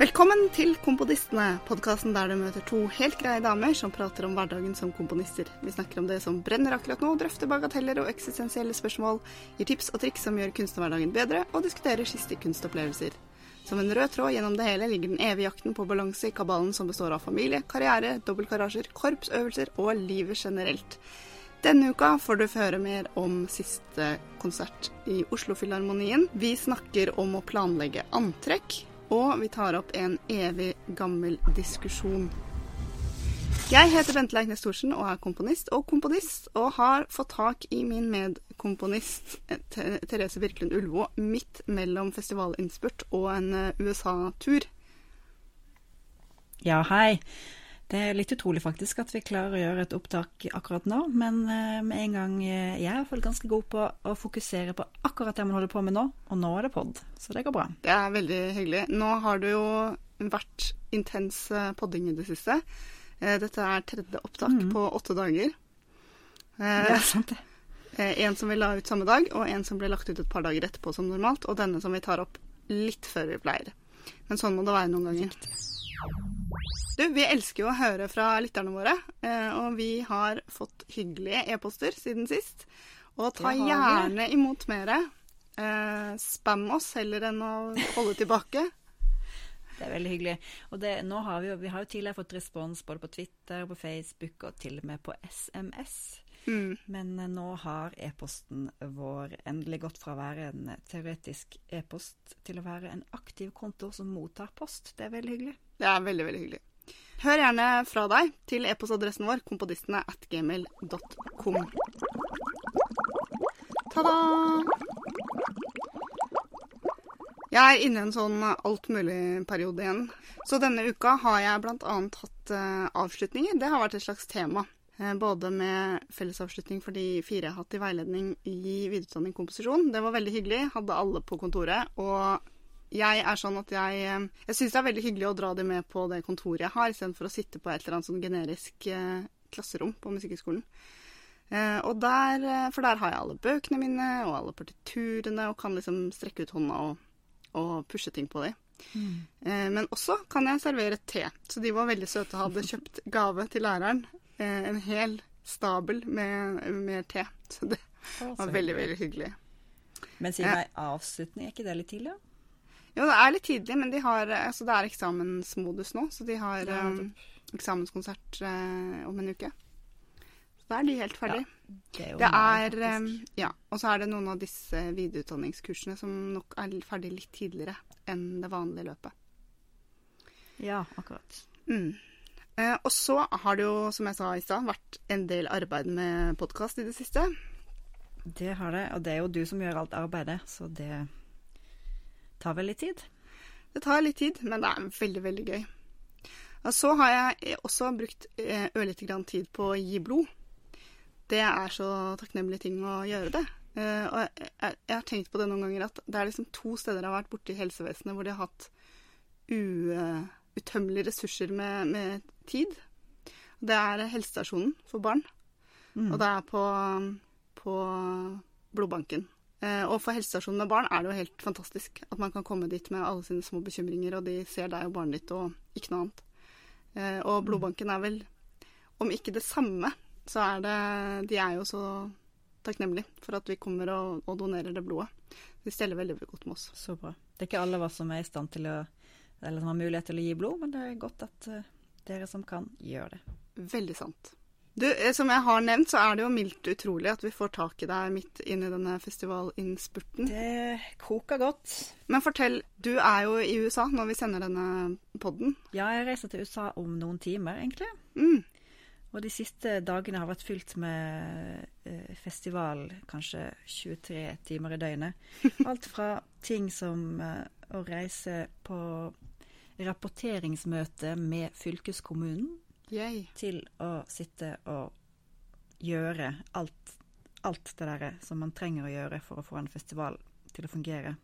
Velkommen til Komponistene, podkasten der du møter to helt greie damer som prater om hverdagen som komponister. Vi snakker om det som brenner akkurat nå, drøfter bagateller og eksistensielle spørsmål, gir tips og triks som gjør kunstnerhverdagen bedre, og diskuterer siste kunstopplevelser. Som en rød tråd gjennom det hele ligger den evige jakten på balanse i kabalen som består av familie, karriere, dobbeltkarasjer, korpsøvelser og livet generelt. Denne uka får du høre mer om siste konsert i Oslo-filharmonien. Vi snakker om å planlegge antrekk, og vi tar opp en evig gammel diskusjon. Jeg heter Bente Leiknes Thorsen og er komponist og komponist, og har fått tak i min medkomponist Therese Birkelund Ulvå midt mellom festivalinnspurt og en eh, USA-tur. Ja, hei. Det er litt utrolig faktisk at vi klarer å gjøre et opptak akkurat nå, men uh, med en gang uh, Jeg er iallfall ganske god på å fokusere på akkurat det man holder på med nå, og nå er det pod, så det går bra. Det er veldig hyggelig. Nå har det jo vært intens uh, podding i det siste. dette er tredje opptak mm. på åtte dager. det er sant, det. En som vi la ut samme dag, og en som ble lagt ut et par dager etterpå som normalt, og denne som vi tar opp litt før vi pleier. Men sånn må det være noen ganger. Du, vi elsker jo å høre fra lytterne våre, eh, og vi har fått hyggelige e-poster siden sist. Og ta gjerne imot mere. Eh, spam oss heller enn å holde tilbake. Det er veldig hyggelig. Og det, har vi, jo, vi har jo tidligere fått respons både på Twitter, på Facebook og til og med på SMS. Mm. Men eh, nå har e-posten vår endelig gått fra å være en teoretisk e-post til å være en aktiv konto som mottar post. Det er veldig hyggelig. Det er veldig, veldig hyggelig. Hør gjerne fra deg til e-postadressen vår kompodistene at gmail.com. Ta-da! Jeg er inne i en sånn alt mulig-periode igjen. Så denne uka har jeg bl.a. hatt avslutninger. Det har vært et slags tema. Uh, både med fellesavslutning for de fire jeg har hatt i veiledning i videreutdanning komposisjon. Det var veldig hyggelig. Hadde alle på kontoret. Og jeg er sånn at jeg eh, Jeg syns det er veldig hyggelig å dra de med på det kontoret jeg har, istedenfor å sitte på et eller annet sånn generisk eh, klasserom på Musikkhøgskolen. Eh, og der, eh, for der har jeg alle bøkene mine og alle partiturene og kan liksom strekke ut hånda og, og pushe ting på dem. Mm. Eh, men også kan jeg servere te. Så de var veldig søte og hadde kjøpt gave til læreren. Eh, en hel stabel med, med te. Så det var veldig, veldig hyggelig. Men si meg, avslutning, er ikke det litt tidlig? Jo, det er litt tidlig, men de har, altså det er eksamensmodus nå, så de har ja, um, eksamenskonsert uh, om en uke. Så da er de helt ferdig. Ja, det er, det er um, Ja. Og så er det noen av disse videreutdanningskursene som nok er ferdig litt tidligere enn det vanlige løpet. Ja, akkurat. Mm. Uh, og så har det jo, som jeg sa i stad, vært en del arbeid med podkast i det siste. Det har det, og det er jo du som gjør alt arbeidet, så det tar vel litt tid? Det tar litt tid, men det er veldig, veldig gøy. Og så har jeg også brukt eh, ørlite grann tid på å gi blod. Det er så takknemlig ting å gjøre det. Uh, og jeg, har tenkt på det noen ganger at det er liksom to steder jeg har vært borte i helsevesenet hvor de har hatt uh, utømmelige ressurser med, med, tid. Det er helsestasjonen for barn, mm. og det er på, på blodbanken. Eh, og for helsestasjonen med barn er det jo helt fantastisk at man kan komme dit med alle sine små bekymringer, og de ser deg og barnet ditt og ikke noe annet. Eh, og blodbanken er vel, om ikke det samme, så er det De er jo så takknemlige for at vi kommer og, og donerer det blodet. De steller veldig, veldig godt med oss. Så bra. Det er ikke alle av oss som er i stand til å eller som har mulighet til å gi blod, men det er godt at uh, dere som kan, gjør det. Veldig sant. Du, eh, som jeg har nevnt, så er det jo mildt utrolig at vi får tak i deg midt inn i denne festivalinnspurten. Det koker godt. Men fortell, du er jo i USA når vi sender denne podden. Ja, jeg reiser til USA om noen timer, egentlig. Mm. Og de siste dagene har vært fylt med eh, festival, kanskje 23 timer i døgnet. Alt fra ting som eh, å reise på rapporteringsmøte med fylkeskommunen Yay. til å sitte og gjøre alt, alt det der som man trenger å gjøre for å få en festival til å fungere.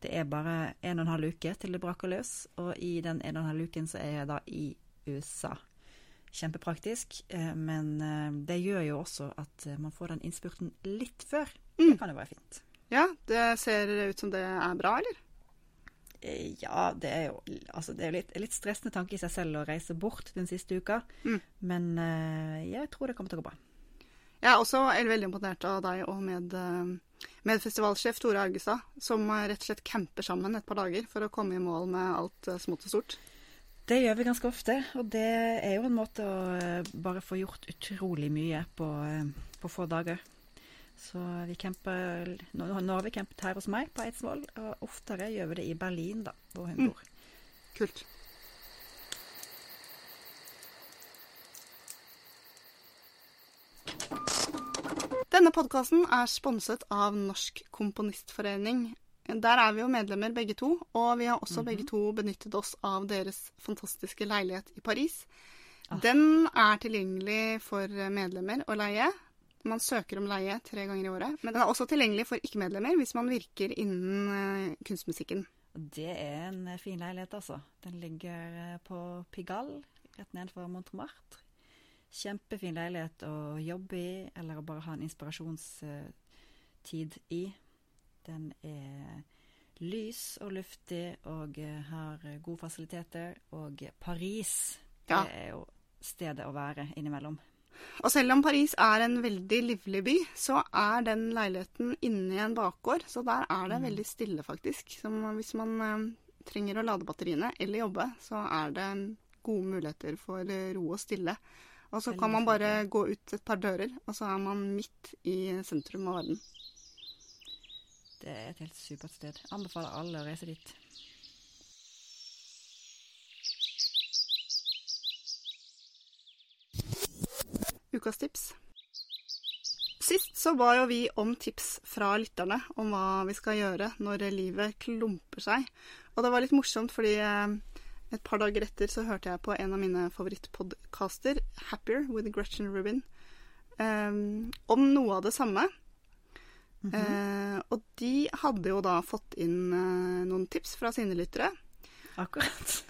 Det er bare en og en halv uke til det braker løs, og i den en og en halv uken så er jeg da i USA. Kjempepraktisk, eh, men eh, det gjør jo også at eh, man får den innspurten litt før. Mm. Det kan jo være fint. Ja, det ser ut som det er bra, eller? Eh, Ja, det er jo altså det er litt, litt stressende tanke i seg selv å reise bort den siste uka. Mm. Men eh, jeg tror det kommer til å gå bra. Jeg er også veldig imponert av deg og med, eh, med festivalsjef Tore Augestad, som rett og slett camper sammen et par dager for å komme i mål med alt smått og stort. Det gjør vi ganske ofte, og det er jo en måte å bare få gjort utrolig mye på, på få dager. Så vi camper Nå, har vi campet her hos meg på Eidsvoll, og oftere gjør vi det i Berlin, da, hvor hun Mm. bor. Kult. Denne podkasten er sponset av Norsk Komponistforening. Der er vi jo medlemmer begge to, og vi har også begge to benyttet oss av deres fantastiske leilighet i Paris. Ah. Den er tilgjengelig for medlemmer å leie. Man søker om leie tre ganger i året. Men den er også tilgjengelig for ikke-medlemmer hvis man virker innen eh, kunstmusikken. Det er en eh, fin leilighet, altså. Den ligger eh, på Pigalle, rett nedenfor Montmartre. Kjempefin leilighet å jobbe i, eller bare ha en inspirasjonstid i. Den er lys og luftig og eh, har gode fasiliteter. Og Paris, Ja. det er jo stedet å være innimellom. Og selv om Paris er en veldig livlig by, så er den leiligheten inne i en bakgård. Så der er det veldig stille, faktisk. Så hvis man eh, trenger å lade batteriene eller jobbe, så er det gode muligheter for eh, ro og stille. Og så kan man bare gå ut et par dører, og så er man midt i sentrum av verden. Det er et helt supert sted. Anbefaler alle å reise dit. Ukas tips. Sist så ba jo vi om tips fra lytterne om hva vi skal gjøre når livet klumper seg. Og det var litt morsomt, fordi eh, et par dager etter så hørte jeg på en av mine favorittpodkaster, 'Happier with Gretchen Rubin', um, om noe av det samme. eh, og de hadde jo da fått inn eh, noen tips fra sine lyttere. Akkurat.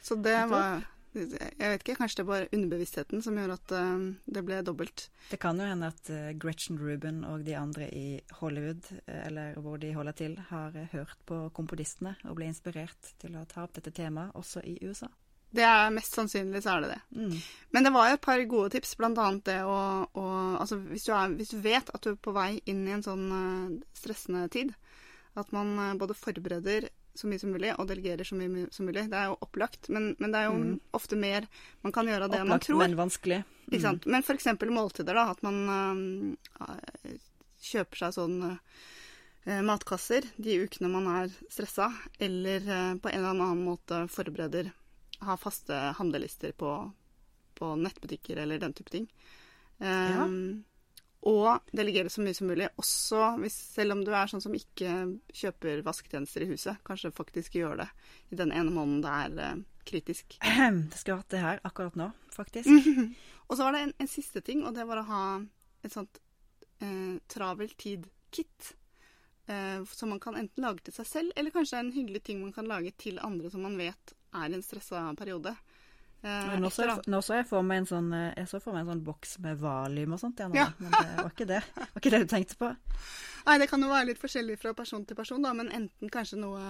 Så det var Jeg vet ikke, kanskje det er bare underbevisstheten som gjør at eh, det ble dobbelt. Det kan jo hende at eh, Gretchen Rubin og de andre i Hollywood, eh, eller hvor de holder til, har hørt på komponistene og ble inspirert til å ta opp dette temaet også i USA. Det er Mest sannsynlig så er det det. Mm. Men det var jo et par gode tips, blant annet det å, å altså hvis, du er, hvis du vet at du er på vei inn i en sånn stressende tid, at man både forbereder så mye som mulig og delegerer så mye som mulig. Det er jo opplagt, men, men det er jo Mm. ofte mer man kan gjøre av det man Opplagt, tror. men vanskelig. Ikke sant? Men f.eks. måltider, da. At man eh, kjøper seg sånn eh, matkasser de ukene man er stressa, eller eh, på en eller annen måte forbereder Ha faste handlelister på, på nettbutikker eller den type ting. Um, Ja. Og delegere så mye som mulig. Også hvis, selv om du er sånn som ikke kjøper vasketjenester i huset. Kanskje faktisk gjør det i den ene måneden det er eh, kritisk. Det skulle vært det her akkurat nå, faktisk. Og så var det en, en siste ting, og det var å ha et sånt eh, travel tid-kit. Eh, som man kan enten lage til seg selv, eller kanskje en hyggelig ting man kan lage til andre som man vet er i en stressa periode. Eh, Nå så, jeg, nå så jeg for meg en sånn eh, for meg en sånn boks med valium og sånt, ja, nå, Ja. men det var ikke det. Var ikke det du tenkte på? Nei, det kan jo være litt forskjellig fra person til person, da, men enten kanskje noe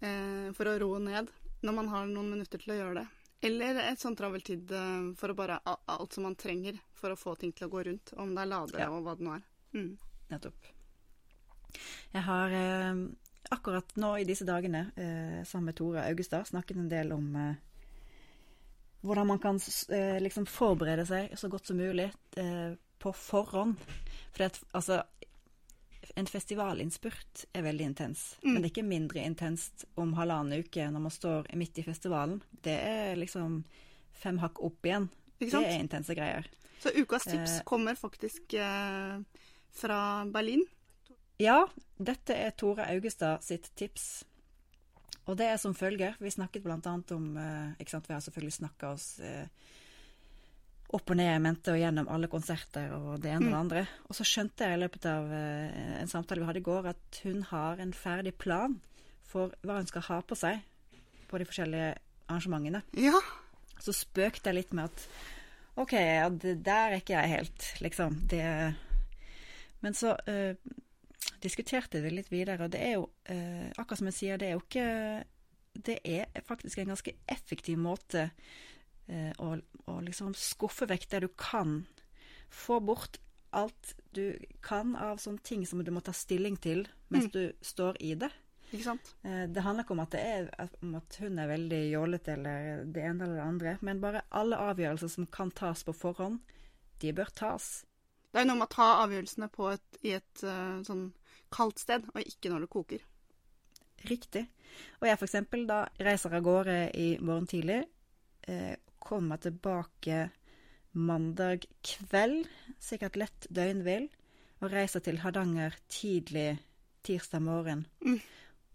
eh, for å roe ned når man har noen minutter til å gjøre det. Eller et sånn traveltid eh, for å bare alt som man trenger for å få ting til å gå rundt. Om det er lade Ja. og hva det nå er. Mm. Nettopp. Jeg har eh, akkurat nå i disse dagene eh, sammen med Tore Augestad snakket en del om hvordan man kan eh, liksom forberede seg så godt som mulig eh, på forhånd. For at, altså, en festivalinnspurt er veldig intens, Mm. men det er ikke mindre intenst om halvannen uke når man står midt i festivalen. Det er liksom fem hakk opp igjen. Det er intense greier. Så ukas tips Eh. kommer faktisk eh, fra Berlin. Ja, dette er Tore Augestad sitt tips. Og det er som følger. Vi snakket blant annet om eh, ikke sant, Vi har selvfølgelig snakka oss eh, opp og ned i mente og gjennom alle konserter og det ene og det andre. Og så skjønte jeg i løpet av eh, en samtale vi hadde i går, at hun har en ferdig plan for hva hun skal ha på seg på de forskjellige arrangementene. Ja. Så spøkte jeg litt med at OK, ja, det der er ikke jeg helt, liksom. Det Men så eh, diskuterte det litt videre, og det er jo, eh, akkurat som jeg sier, det er jo ikke Det er faktisk en ganske effektiv måte eh, å, å liksom skuffe vekk det du kan. Få bort alt du kan av sånne ting som du må ta stilling til mens Mm. du står i det. Ikke sant? Eh, Det handler ikke om at, det er, om at hun er veldig jålete eller det ene eller det andre, men bare alle avgjørelser som kan tas på forhånd, de bør tas. Det er jo noe med å ta avgjørelsene på et, i et uh, sånn kaldt sted, og ikke når det koker. Riktig. Og jeg for eksempel da reiser av gårde i morgen tidlig, eh, kommer tilbake mandag kveld, sikkert lett døgnvill, og reiser til Hardanger tidlig tirsdag morgen. Mm.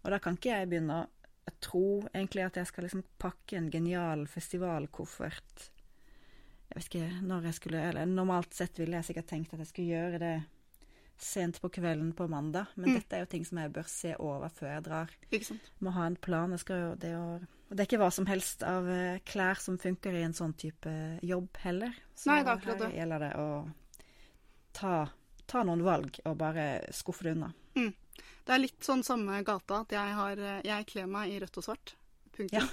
Og da kan ikke jeg begynne å tro egentlig at jeg skal liksom pakke en genial festivalkoffert. Jeg vet ikke når jeg skulle Eller normalt sett ville jeg sikkert tenkt at jeg skulle gjøre det sent på kvelden på mandag, men Mm. dette er jo ting som jeg bør se over før jeg drar. Ikke sant? Må ha en plan. Jeg skal jo det, å, og det er ikke hva som helst av eh, klær som funker i en sånn type jobb heller. Så Nei, det er her det. gjelder det å ta, ta noen valg og bare skuffe det unna. Det er litt sånn samme gata at jeg, har, eh, jeg kler meg i rødt og svart. Punktum.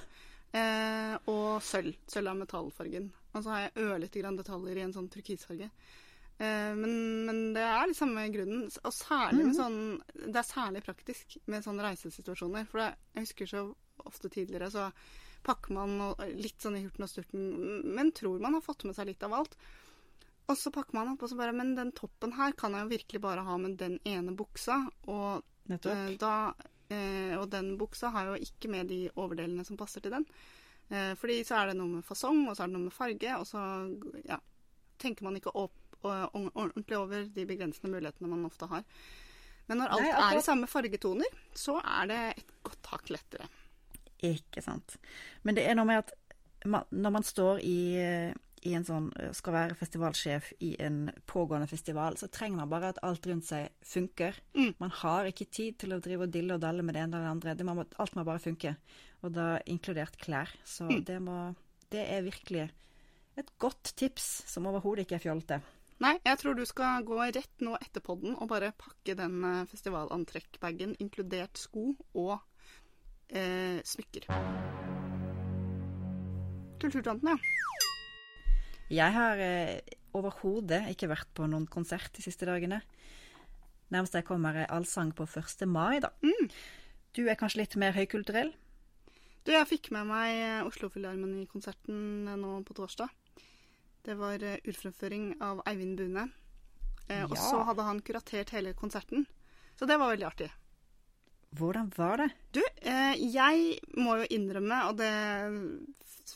Eh, og sølv. Sølv er metallfargen. Og så har jeg ørlite grann detaljer i en sånn turkisfarge. Eh, men, men det er litt samme grunnen. Og særlig med Mhm. sånn Det er særlig praktisk med sånne reisesituasjoner. For det, jeg husker så ofte tidligere så pakker man litt sånn i hurten og sturten, men tror man har fått med seg litt av alt. Og så pakker man opp og så bare Men den toppen her kan jeg jo virkelig bare ha med den ene buksa. Og. Eh, Da, eh, og den buksa har jo ikke med de overdelene som passer til den. Eh, fordi så er det noe med fasong, og så er det noe med farge, og så ja, tenker man ikke opp, ordentlig over de begrensende mulighetene man ofte har. Men når alt Nei, er i samme fargetoner, så er det et godt hakk lettere. Ikke sant. Men det er noe med at man, når man står i, eh, i en sånn skal være festivalsjef i en pågående festival, så trenger man bare at alt rundt seg funker. Mm. Man har ikke tid til å drive og dille og dalle med det ene eller andre. Det må, alt må bare funke. Og da inkludert klær. Så Mm. det må Det er virkelig et godt tips som overhodet ikke er fjollete. Nei, jeg tror du skal gå rett nå etter podden og bare pakke den eh, festivalantrekkbagen, inkludert sko og eh, smykker. Kulturtanten, ja. Jeg har eh, overhodet ikke vært på noen konsert de siste dagene. Nærmest jeg kommer er allsang på 1. mai, da. Mm. Du er kanskje litt mer høykulturell? Du, jeg fikk med meg eh, Oslo-Filharmoni-konserten eh, nå på torsdag. Det var eh, urfremføring av Eivind Bune. Eh, Og så hadde han kuratert hele konserten. Så det var veldig artig. Hvordan var det? Du, eh, jeg må jo innrømme, og det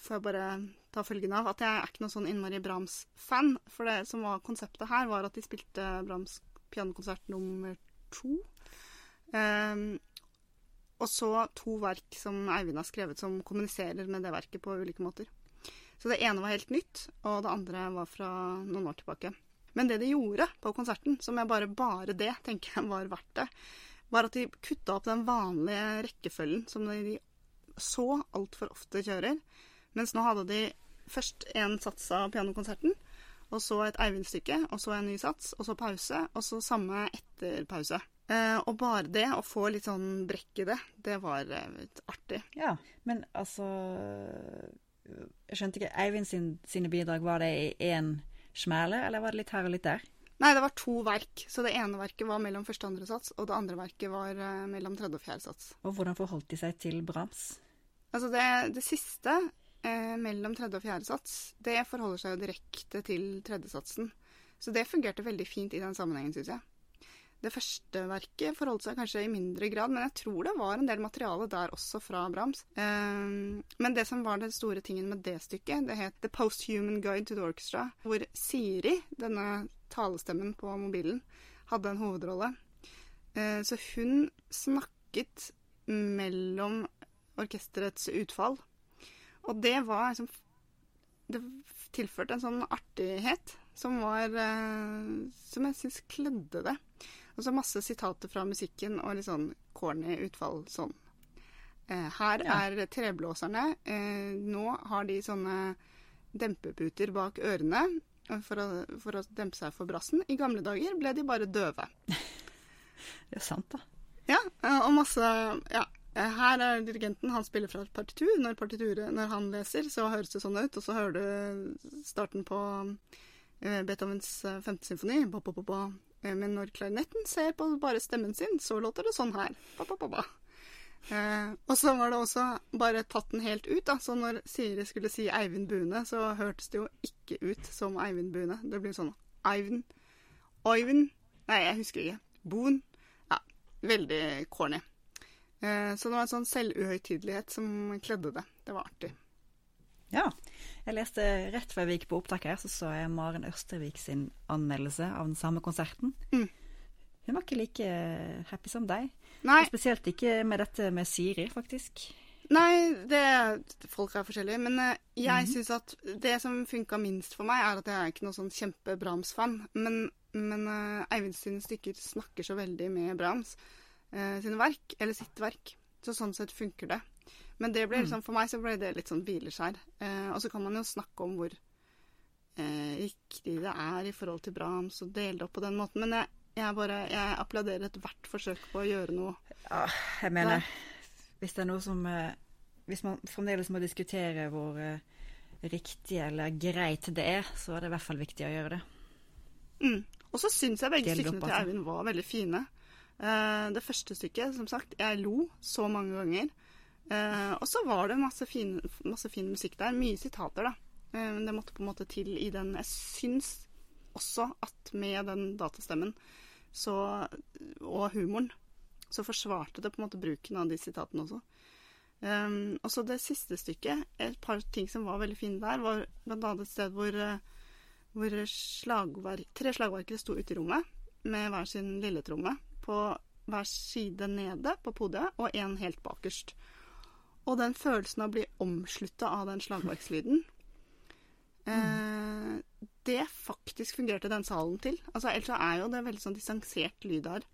får jeg bare ta følgen av, at jeg er ikke noe sånn innmari Brahms-fan. For det som var konseptet her, var at de spilte Brahms pianokonsert nummer to. Eh, og så to verk som Eivind har skrevet som kommuniserer med det verket på ulike måter. Så det ene var helt nytt, og det andre var fra noen år tilbake. Men det de gjorde på konserten, som jeg bare, bare det tenker jeg var verdt det, var at de kutta opp den vanlige rekkefølgen som de så altfor ofte kjører. Mens nå hadde de først en sats av pianokonserten, og så et Eivind-stykke, og så en ny sats, og så pause, og så samme etter pause. Eh, og bare det, å få litt sånn brekk i det, det var eh, artig. Ja, men altså Jeg skjønte ikke. Eivind sin, sine bidrag, var det i én smæle, eller var det litt her og litt der? Nei, det var to verk. Så det ene verket var mellom første og andre sats, og det andre verket var eh, mellom tredje og fjerde sats. Og hvordan forholdt de seg til Brahms? Altså det, det siste eh, mellom tredje og fjerde sats, det forholder seg jo direkte til tredjesatsen. Så det fungerte veldig fint i den sammenhengen, syns jeg. Det første verket forholdt seg kanskje i mindre grad, men jeg tror det var en del materiale der også fra Brahms. Um, men det som var den store tingen med det stykket, det het The Posthuman Guide to the Orchestra, hvor Siri, denne talestemmen på mobilen, hadde en hovedrolle. Uh, så hun snakket mellom orkesterets utfall. Og det var liksom Det tilførte en sånn artighet som var uh, Som jeg syns kledde det. Og så masse sitater fra musikken og litt sånn corny utfall sånn. Eh, her Ja. er treblåserne. Eh, nå har de sånne dempeputer bak ørene for å, for å dempe seg for brassen. I gamle dager ble de bare døve. Det er sant, da. Ja, eh, og masse Ja. eh, Her er dirigenten, han spiller fra et partitur. Når, når han leser, så høres det sånn ut. Og så hører du starten på eh, Beethovens eh, femte symfoni. Ba, ba, ba. Eh, Men når klarinetten ser på bare stemmen sin, så låter det sånn her. Ba, ba, ba. Eh, og så var det også bare tatt den helt ut. Da. Så når Siri skulle si Eivind Bune, så hørtes det jo ikke ut som Eivind Bune. Det blir sånn Eivind Oivind Nei, jeg husker ikke. Boon. Ja, veldig corny. Eh, så det var en sånn selvuhøytidelighet som kledde det. Det var artig. Ja. Jeg leste rett før vi gikk på opptak her, så så jeg Maren Ørstevik sin anmeldelse av den samme konserten. Mm. Hun var ikke like happy som deg. Nei, Og Spesielt ikke med dette med Siri, faktisk. nei det, folk er forskjellige. Men eh, jeg synes at det som funka minst for meg, er at jeg er ikke noe sånn kjempe-Brahms-fan. Men, men uh, Eivind sine stykker snakker så veldig med Brahms uh, sine verk, eller sitt verk. Så sånn sett funker det. Men det ble liksom, for meg så ble det litt sånn hvileskjær. Eh, og så kan man jo snakke om hvor eh, riktig det er i forhold til Brahms og dele det opp på den måten. Men jeg, jeg bare jeg applauderer ethvert forsøk på å gjøre noe. Ja, jeg mener Hvis det er noe som eh, Hvis man fremdeles må diskutere hvor eh, riktig eller greit det er, så er det i hvert fall viktig å gjøre det. Mm. Og så syns jeg begge stykkene til altså. Eivind var veldig fine. Eh, det første stykket, som sagt, jeg lo så mange ganger. Eh, og så var det masse fin, masse fin musikk der. Mye sitater, da. Eh, det måtte på en måte til i den. Jeg syns også at med den datastemmen så, og humoren, så forsvarte det på en måte bruken av de sitatene også. Um, og så det siste stykket, et par ting som var veldig fine der, var blant et sted hvor, eh, hvor slagverk, tre slagverkere sto ute i rommet med hver sin lilletromme på hver side nede på podiet, og én helt bakerst. Og den følelsen av å bli omslutta av den slagverkslyden eh, Det faktisk fungerte den salen til. Altså, ellers er jo det veldig sånn distansert lyd her.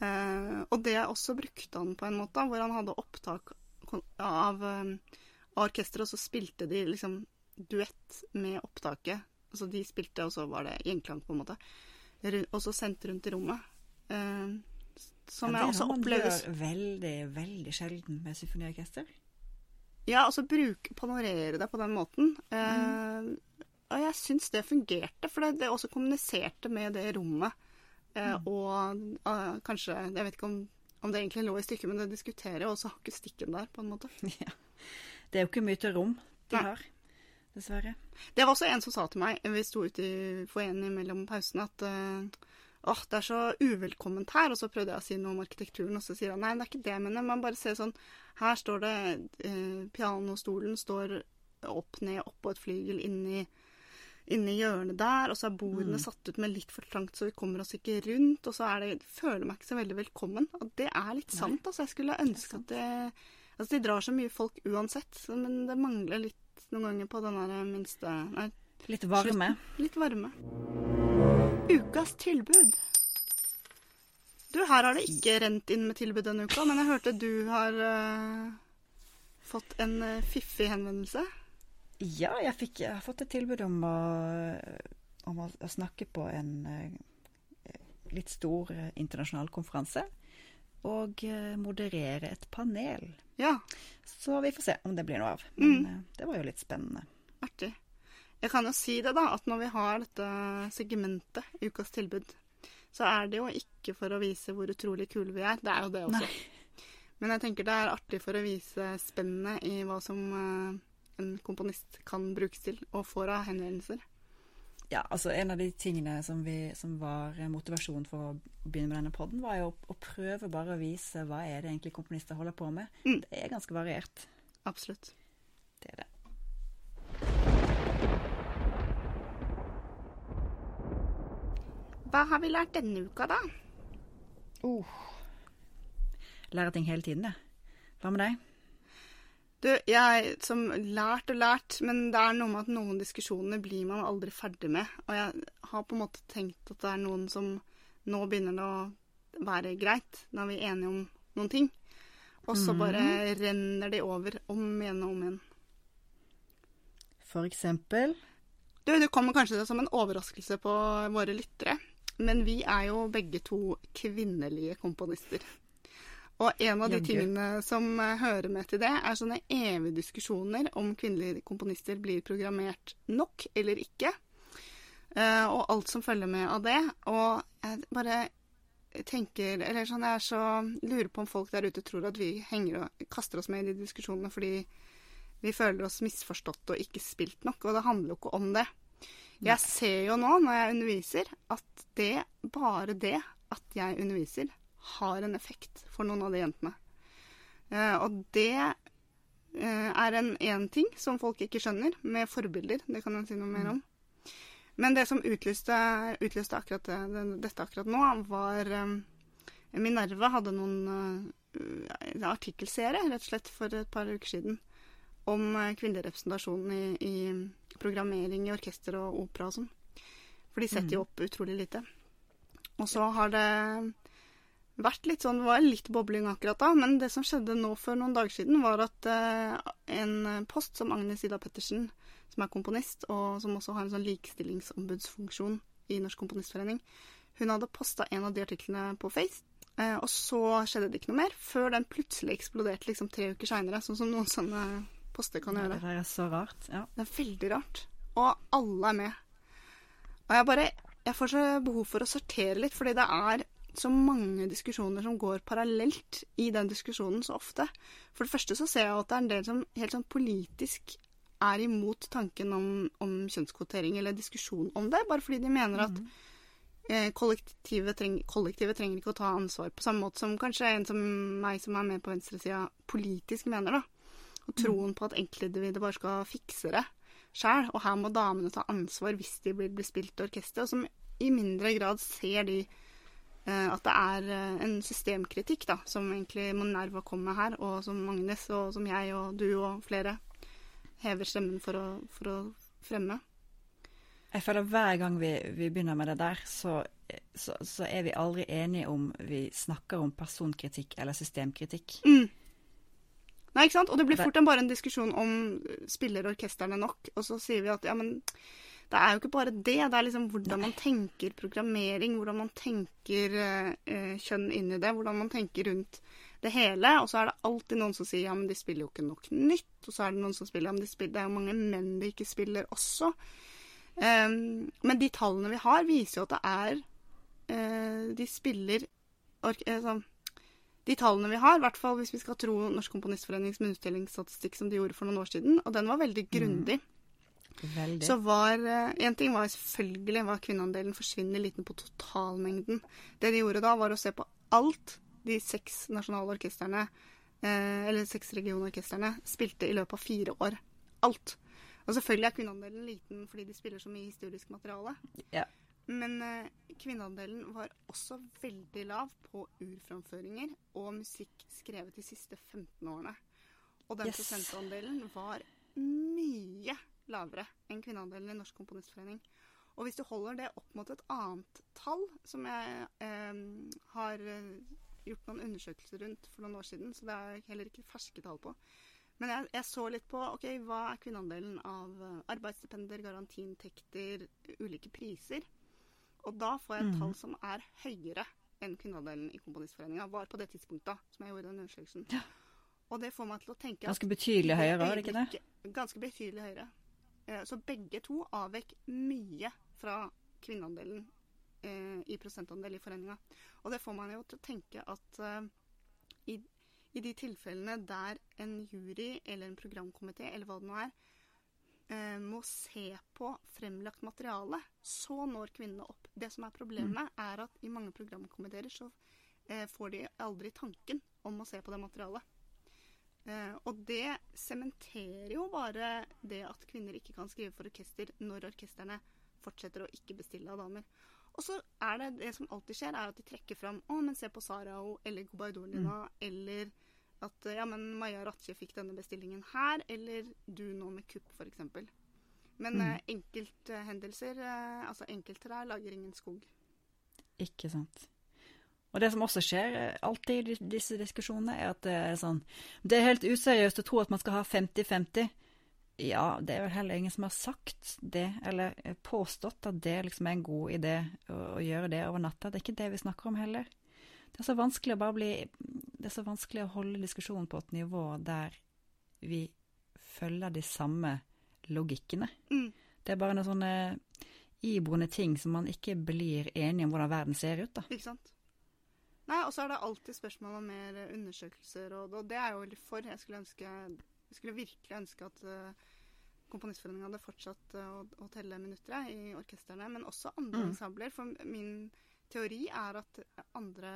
Eh, og det også brukte han på en måte, hvor han hadde opptak av eh, orkesteret, og så spilte de liksom duett med opptaket. Altså de spilte, og så var det gjenklang, på en måte. Og så sendt rundt i rommet. Eh, som Ja, jeg også har Det opplever gjør veldig, veldig sjelden med symfoniorkester. Ja, altså bruke, panorere det på den måten. Eh, og jeg syns det fungerte, for det, det også kommuniserte med det rommet. Eh, Og eh, kanskje Jeg vet ikke om, om det egentlig lå i stykket, men det diskuterer jo også akustikken der, på en måte. Ja. Det er jo ikke mye til rom de Nei. har, dessverre. Det var også en som sa til meg, vi sto ute i foajeen mellom pausene, at åh, det er så uvelkomment her. Og så prøvde jeg å si noe om arkitekturen, og så sier han nei, det er ikke det jeg mener. Man bare ser sånn Her står det eh, Pianostolen står opp ned oppå et flygel inni inni hjørnet der, og så er bordene satt ut med litt for trangt, så vi kommer oss ikke rundt. Og så er det, føler meg ikke så veldig velkommen. Og det er litt sant. altså Jeg skulle ønske at det Altså, de drar så mye folk uansett, men det mangler litt noen ganger på den der minste Nei, Litt varme. litt varme. Ukas tilbud. Du, her har det ikke rent inn med tilbud denne uka, men jeg hørte du har uh, fått en uh, fiffig henvendelse. Ja, jeg, fikk, jeg har fått et tilbud om å, om å, å snakke på en uh, litt stor internasjonal konferanse. Og moderere et panel. Ja, Så vi får se om det blir noe av. Men eh, det var jo litt spennende. artig. Jeg kan jo si det, da, at når vi har dette segmentet, ukas tilbud, så er det jo ikke for å vise hvor utrolig kule vi er. Det er jo det også. Men jeg tenker det er artig for å vise spennet i hva som eh, en komponist kan brukes til, og får av henvendelser. Ja, altså En av de tingene som, vi, som var motivasjonen for å begynne med denne podden, var jo å, å prøve bare å vise hva er det egentlig komponister holder på med. Mm. Det er ganske variert. Absolutt. Det er det. Hva har vi lært denne uka, da? Oh. Lærer ting hele tiden, jeg. Hva med deg? Du, jeg som lært og lært, men det er noe med at noen diskusjoner blir man aldri ferdig med. Og jeg har på en måte tenkt at det er noen som nå begynner det å være greit. Nå er vi enige om noen ting. Og så bare renner de over om igjen og om igjen. For eksempel Du, det kommer kanskje som en overraskelse på våre lyttere. Men vi er jo begge to kvinnelige komponister. Og en av de tingene som eh, hører med til det, er sånne evige diskusjoner om kvinnelige komponister blir programmert nok eller ikke. Eh, og alt som følger med av det. Og jeg bare tenker Eller sånn, jeg er så lurer på om folk der ute tror at vi henger og kaster oss med i de diskusjonene fordi vi føler oss misforstått og ikke spilt nok. Og det handler jo ikke om det. Jeg ser jo nå når jeg underviser, at det, bare det at jeg underviser, har en effekt for noen av de jentene. Eh, og det eh, er en én ting som folk ikke skjønner, med forbilder. Det kan jeg si noe mer om. Men det som utlyste, utlyste akkurat det, det- dette akkurat nå, var eh, Minerva hadde noen artikkelserie, rett og slett, for et par uker siden om eh, kvinnelig representasjon i, i programmering i orkester og opera og sånn. For de setter jo opp utrolig lite. Og så har det vært litt sånn, det var litt bobling akkurat da, men det som skjedde nå for noen dager siden, var at eh, en post som Agnes Ida Pettersen, som er komponist, og som også har en sånn likestillingsombudsfunksjon i Norsk Komponistforening, hun hadde posta en av de artiklene på Face. Eh, og så skjedde det ikke noe mer, før den plutselig eksploderte liksom tre uker seinere, sånn som noen sånne poster kan gjøre. det er så rart. Ja. Det er veldig rart. Og alle er med. Og jeg bare Jeg får så behov for å sortere litt, fordi det er så mange diskusjoner som går parallelt i den diskusjonen så ofte. For det første så ser jeg at det er en del som helt sånn politisk er imot tanken om, om kjønnskvotering eller diskusjon om det, bare fordi de mener at eh, kollektivet, treng, kollektivet trenger ikke å ta ansvar på samme måte som kanskje en som meg som er med på venstresida politisk mener, da. Og troen på at enkeltindividet bare skal fikse det sjæl, og her må damene ta ansvar hvis de blir, blir spilt i orkester, og som i mindre grad ser de eh, at det er eh, en systemkritikk da, som egentlig Monerva kom med her, og som Agnes og som jeg og du og flere hever stemmen for å, for å fremme. Jeg føler hver gang vi, vi begynner med det der, så, så, så er vi aldri enige om vi snakker om personkritikk eller systemkritikk. Mm. Nei, ikke sant? Og det blir fort en, bare en diskusjon om eh, spiller orkestrene nok, og så sier vi at ja, men det er jo ikke bare det. Det er liksom hvordan man tenker programmering, hvordan man tenker eh, eh, kjønn inn i det, hvordan man tenker rundt det hele. Og så er det alltid noen som sier ja, men de spiller jo ikke nok nytt. Og så er det noen som spiller ja, men de spiller, det er jo mange menn de ikke spiller også. Um, men de tallene vi har, viser jo at det er uh, De spiller ork eh, sånn de tallene vi har, i hvert fall hvis vi skal tro Norsk Komponistforenings munnstillingsstatistikk som de gjorde for noen år siden, og den var veldig grundig, Veldig. så var eh, En ting var selvfølgelig var kvinneandelen forsvinner liten på totalmengden. Det de gjorde da, var å se på alt de seks nasjonale orkestrene, eh, eller seks regionorkestrene, spilte i løpet av fire år. Alt. Og selvfølgelig er kvinneandelen liten fordi de spiller så mye historisk materiale. Ja. Men eh, kvinneandelen var også veldig lav på urframføringer og musikk skrevet de siste 15 årene. Og den Yes. prosentandelen var mye lavere enn kvinneandelen i Norsk Komponistforening. Og hvis du holder det opp mot et annet tall, som jeg eh, har eh, gjort noen undersøkelser rundt for noen år siden, så det er heller ikke ferske tall på. Men jeg, jeg så litt på ok, hva er kvinneandelen av eh, arbeidsstipender, garantiinntekter, ulike priser. Og da får jeg et tall som er høyere enn kvinneandelen i Komponistforeninga. Var på det tidspunktet som jeg gjorde den undersøkelsen. Og det får meg til å tenke at Ganske betydelig høyere, var det ikke det? Ganske betydelig høyere. Eh, Så begge to avvek mye fra kvinneandelen eh, i prosentandel i foreninga. Og det får meg jo til å tenke at eh, i, i de tilfellene der en jury eller en programkomité eller hva det nå er, eh, må se på fremlagt materiale, så når kvinnene opp. Det som er problemet, er at i mange programkomiteer så eh, får de aldri tanken om å se på det materialet. Eh, og det sementerer jo bare det at kvinner ikke kan skrive for orkester når orkestrene fortsetter å ikke bestille av damer. Og så er det det som alltid skjer, er at de trekker fram Å, men se på Sarao eller Gubaidolina, eller at ja, men Maja Ratje fikk denne bestillingen her, eller du nå med kupp, f.eks. Men Mm. eh, enkelthendelser, eh, altså enkelttrær, lager ingen skog. Ikke sant. Og det som også skjer eh, alltid i disse diskusjonene, er at det er sånn Det er helt useriøst å tro at man skal ha 50-50. Ja, det er vel heller ingen som har sagt det, eller påstått at det liksom er en god idé å, å gjøre det over natta. Det er ikke det vi snakker om heller. Det er så vanskelig å bare bli Det er så vanskelig å holde diskusjonen på et nivå der vi følger de samme logikkene. Mm. Det er bare noen sånne iboende ting som man ikke blir enige om hvordan verden ser ut, da. Ikke sant? Nei, og så er det alltid spørsmål om mer undersøkelser, og, og det er jeg jo veldig for. Jeg skulle, ønske, jeg skulle virkelig ønske at uh, Komponistforeningen hadde fortsatt uh, å, å, telle minutter i orkestrene, men også andre Mm. ensembler. For min teori er at andre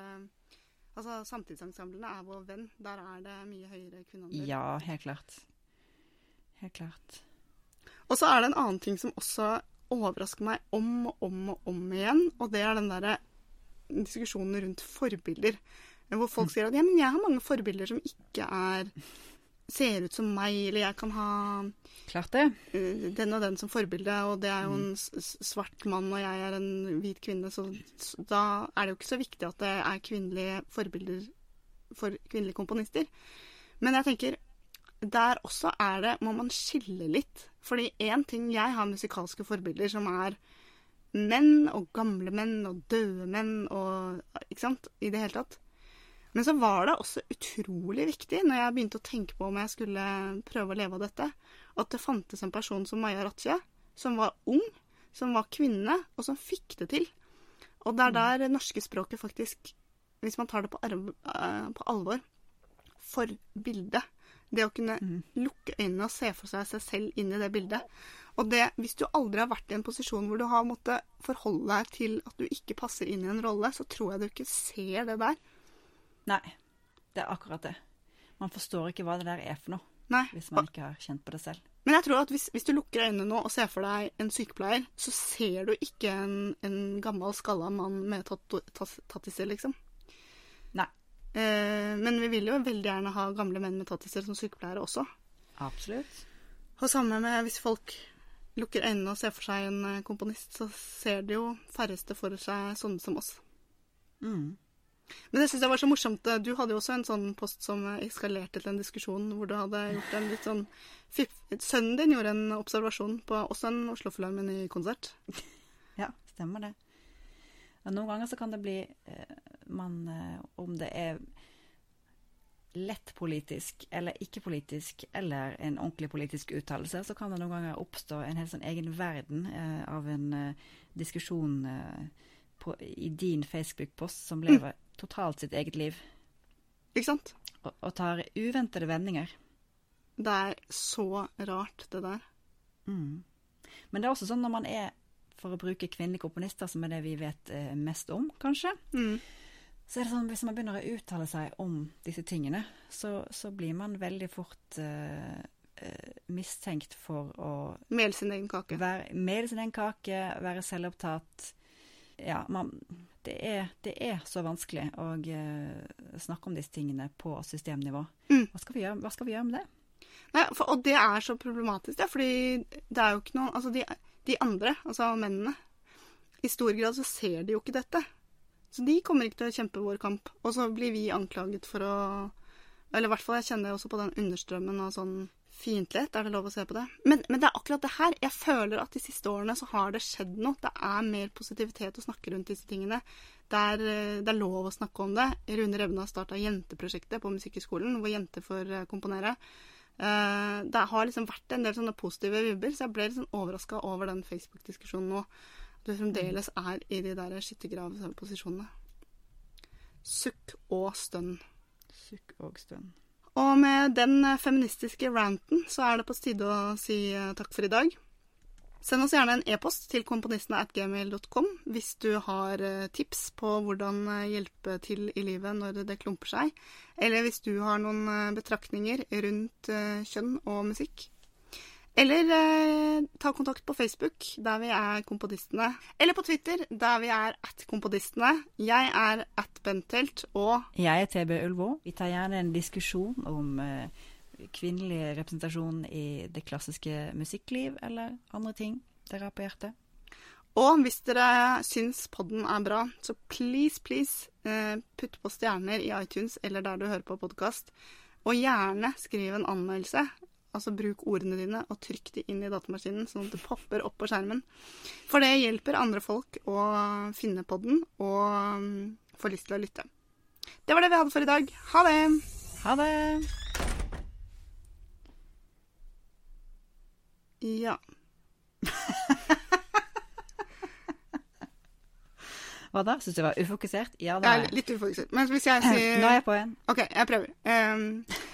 Altså samtidsensemblene er vår venn. Der er det mye høyere kvinneandel. Ja, helt klart. Helt klart. Og så er det en annen ting som også overrasker meg om og om og om igjen, og det er den derre diskusjonen rundt forbilder. Hvor folk sier at ja, men jeg har mange forbilder som ikke er ser ut som meg, eller jeg kan ha Klart det. eh, den og den som forbilde, og det er jo en svart mann, og jeg er en hvit kvinne, så da er det jo ikke så viktig at det er kvinnelige forbilder for kvinnelige komponister. Men jeg tenker, der også er det, må man skille litt. Fordi én ting Jeg har musikalske forbilder som er menn, og gamle menn, og døde menn, og Ikke sant? I det hele tatt. Men så var det også utrolig viktig, når jeg begynte å tenke på om jeg skulle prøve å leve av dette, at det fantes en person som Maja Ratje, som var ung, som var kvinne, og som fikk det til. Og det er der det norske språket faktisk, hvis man tar det på, eh, på alvor, forbilde. Det å kunne lukke øynene og se for seg seg selv inn i det bildet. Og det, hvis du aldri har vært i en posisjon hvor du har måttet forholde deg til at du ikke passer inn i en rolle, så tror jeg du ikke ser det der. Nei, det er akkurat det. Man forstår ikke hva det der er for noe, Nei. hvis man ikke har kjent på det selv. Men jeg tror at hvis, hvis du lukker øynene nå og ser for deg en sykepleier, så ser du ikke en, en gammel, skalla mann med tattiser, liksom. Nei. Eh, men vi vil jo veldig gjerne ha gamle menn med tattiser som sykepleiere også. Absolutt. Og samme med hvis folk lukker øynene og ser for seg en eh, komponist, så ser de jo færreste for seg sånne som oss. Mm. Men det syns jeg var så morsomt. Du hadde jo også en sånn post som eskalerte til en diskusjon hvor du hadde gjort en litt sånn. Sønnen din gjorde en observasjon på også en Oslo-filharmoni-konsert. Ja, stemmer det. Noen ganger så kan det bli eh, man, eh, Om det er lett politisk eller ikke politisk, eller en ordentlig politisk uttalelse, så kan det noen ganger oppstå en helt sånn egen verden eh, av en eh, diskusjon eh, på, i din Facebook-post som lever totalt sitt eget liv, Ikke sant? og, og tar uventede vendinger. Det er så rart, det der. Mm. Men det er også sånn når man er, for å bruke kvinnelige komponister, som er det vi vet eh, mest om, kanskje, Mm. så er det sånn hvis man begynner å uttale seg om disse tingene, så, så blir man veldig fort eh, mistenkt for å Mele sin egen kake. være, mele sin egen kake, være selvopptatt. Ja, man, det, er, det er så vanskelig å uh, snakke om disse tingene på systemnivå. Mm. Hva, skal vi gjøre, hva skal vi gjøre med det? Nei, for, og det er så problematisk, det, fordi det er jo ikke noen Altså, de, de andre, altså mennene, i stor grad så ser de jo ikke dette. Så de kommer ikke til å kjempe vår kamp. Og så blir vi anklaget for å Eller i hvert fall, jeg kjenner også på den understrømmen av sånn fiendtlighet. Er det lov å se på det? Men, men det er akkurat det her. Jeg føler at de siste årene så har det skjedd noe. Det er mer positivitet å snakke rundt disse tingene. Det er, eh, det er lov å snakke om det. Rune Revna starta Jenteprosjektet på Musikkhøgskolen, hvor jenter får eh, komponere. Eh, det har liksom vært en del sånne positive vibber, så jeg ble litt sånn overraska over den Facebook-diskusjonen nå. At vi fremdeles er i de der skyttergravposisjonene. Sukk og stønn. Sukk og stønn. Og med den feministiske ranten så er det på tide å si eh, takk for i dag. Send oss gjerne en e-post til komponistene.gmail.com hvis du har eh, tips på hvordan eh, hjelpe til i livet når det klumper seg, eller hvis du har noen betraktninger rundt kjønn og musikk. Eller eh, ta kontakt på Facebook, der vi er Kompodistene. Eller på Twitter, der vi er at Kompodistene. Jeg er at Bentelt, og Jeg er TB Ulvå. Vi tar gjerne en diskusjon om eh, kvinnelig representasjon i det klassiske musikkliv, eller andre ting dere har på hjertet. Og hvis dere syns podden er bra, så please, please eh, putt på stjerner i iTunes eller der du hører på podkast. Og gjerne skriv en anmeldelse. Altså bruk ordene dine og trykk de inn i datamaskinen, sånn at det popper opp på skjermen. For det hjelper andre folk å finne podden og mm, få lyst til å lytte. Det var det vi hadde for i dag. Ha det! Ha det! Ja. Hva da? Syns du det var ufokusert? Ja, det Jeg er jeg. litt ufokusert. Men hvis jeg sier Nå er jeg på en. OK, jeg prøver. Ehm,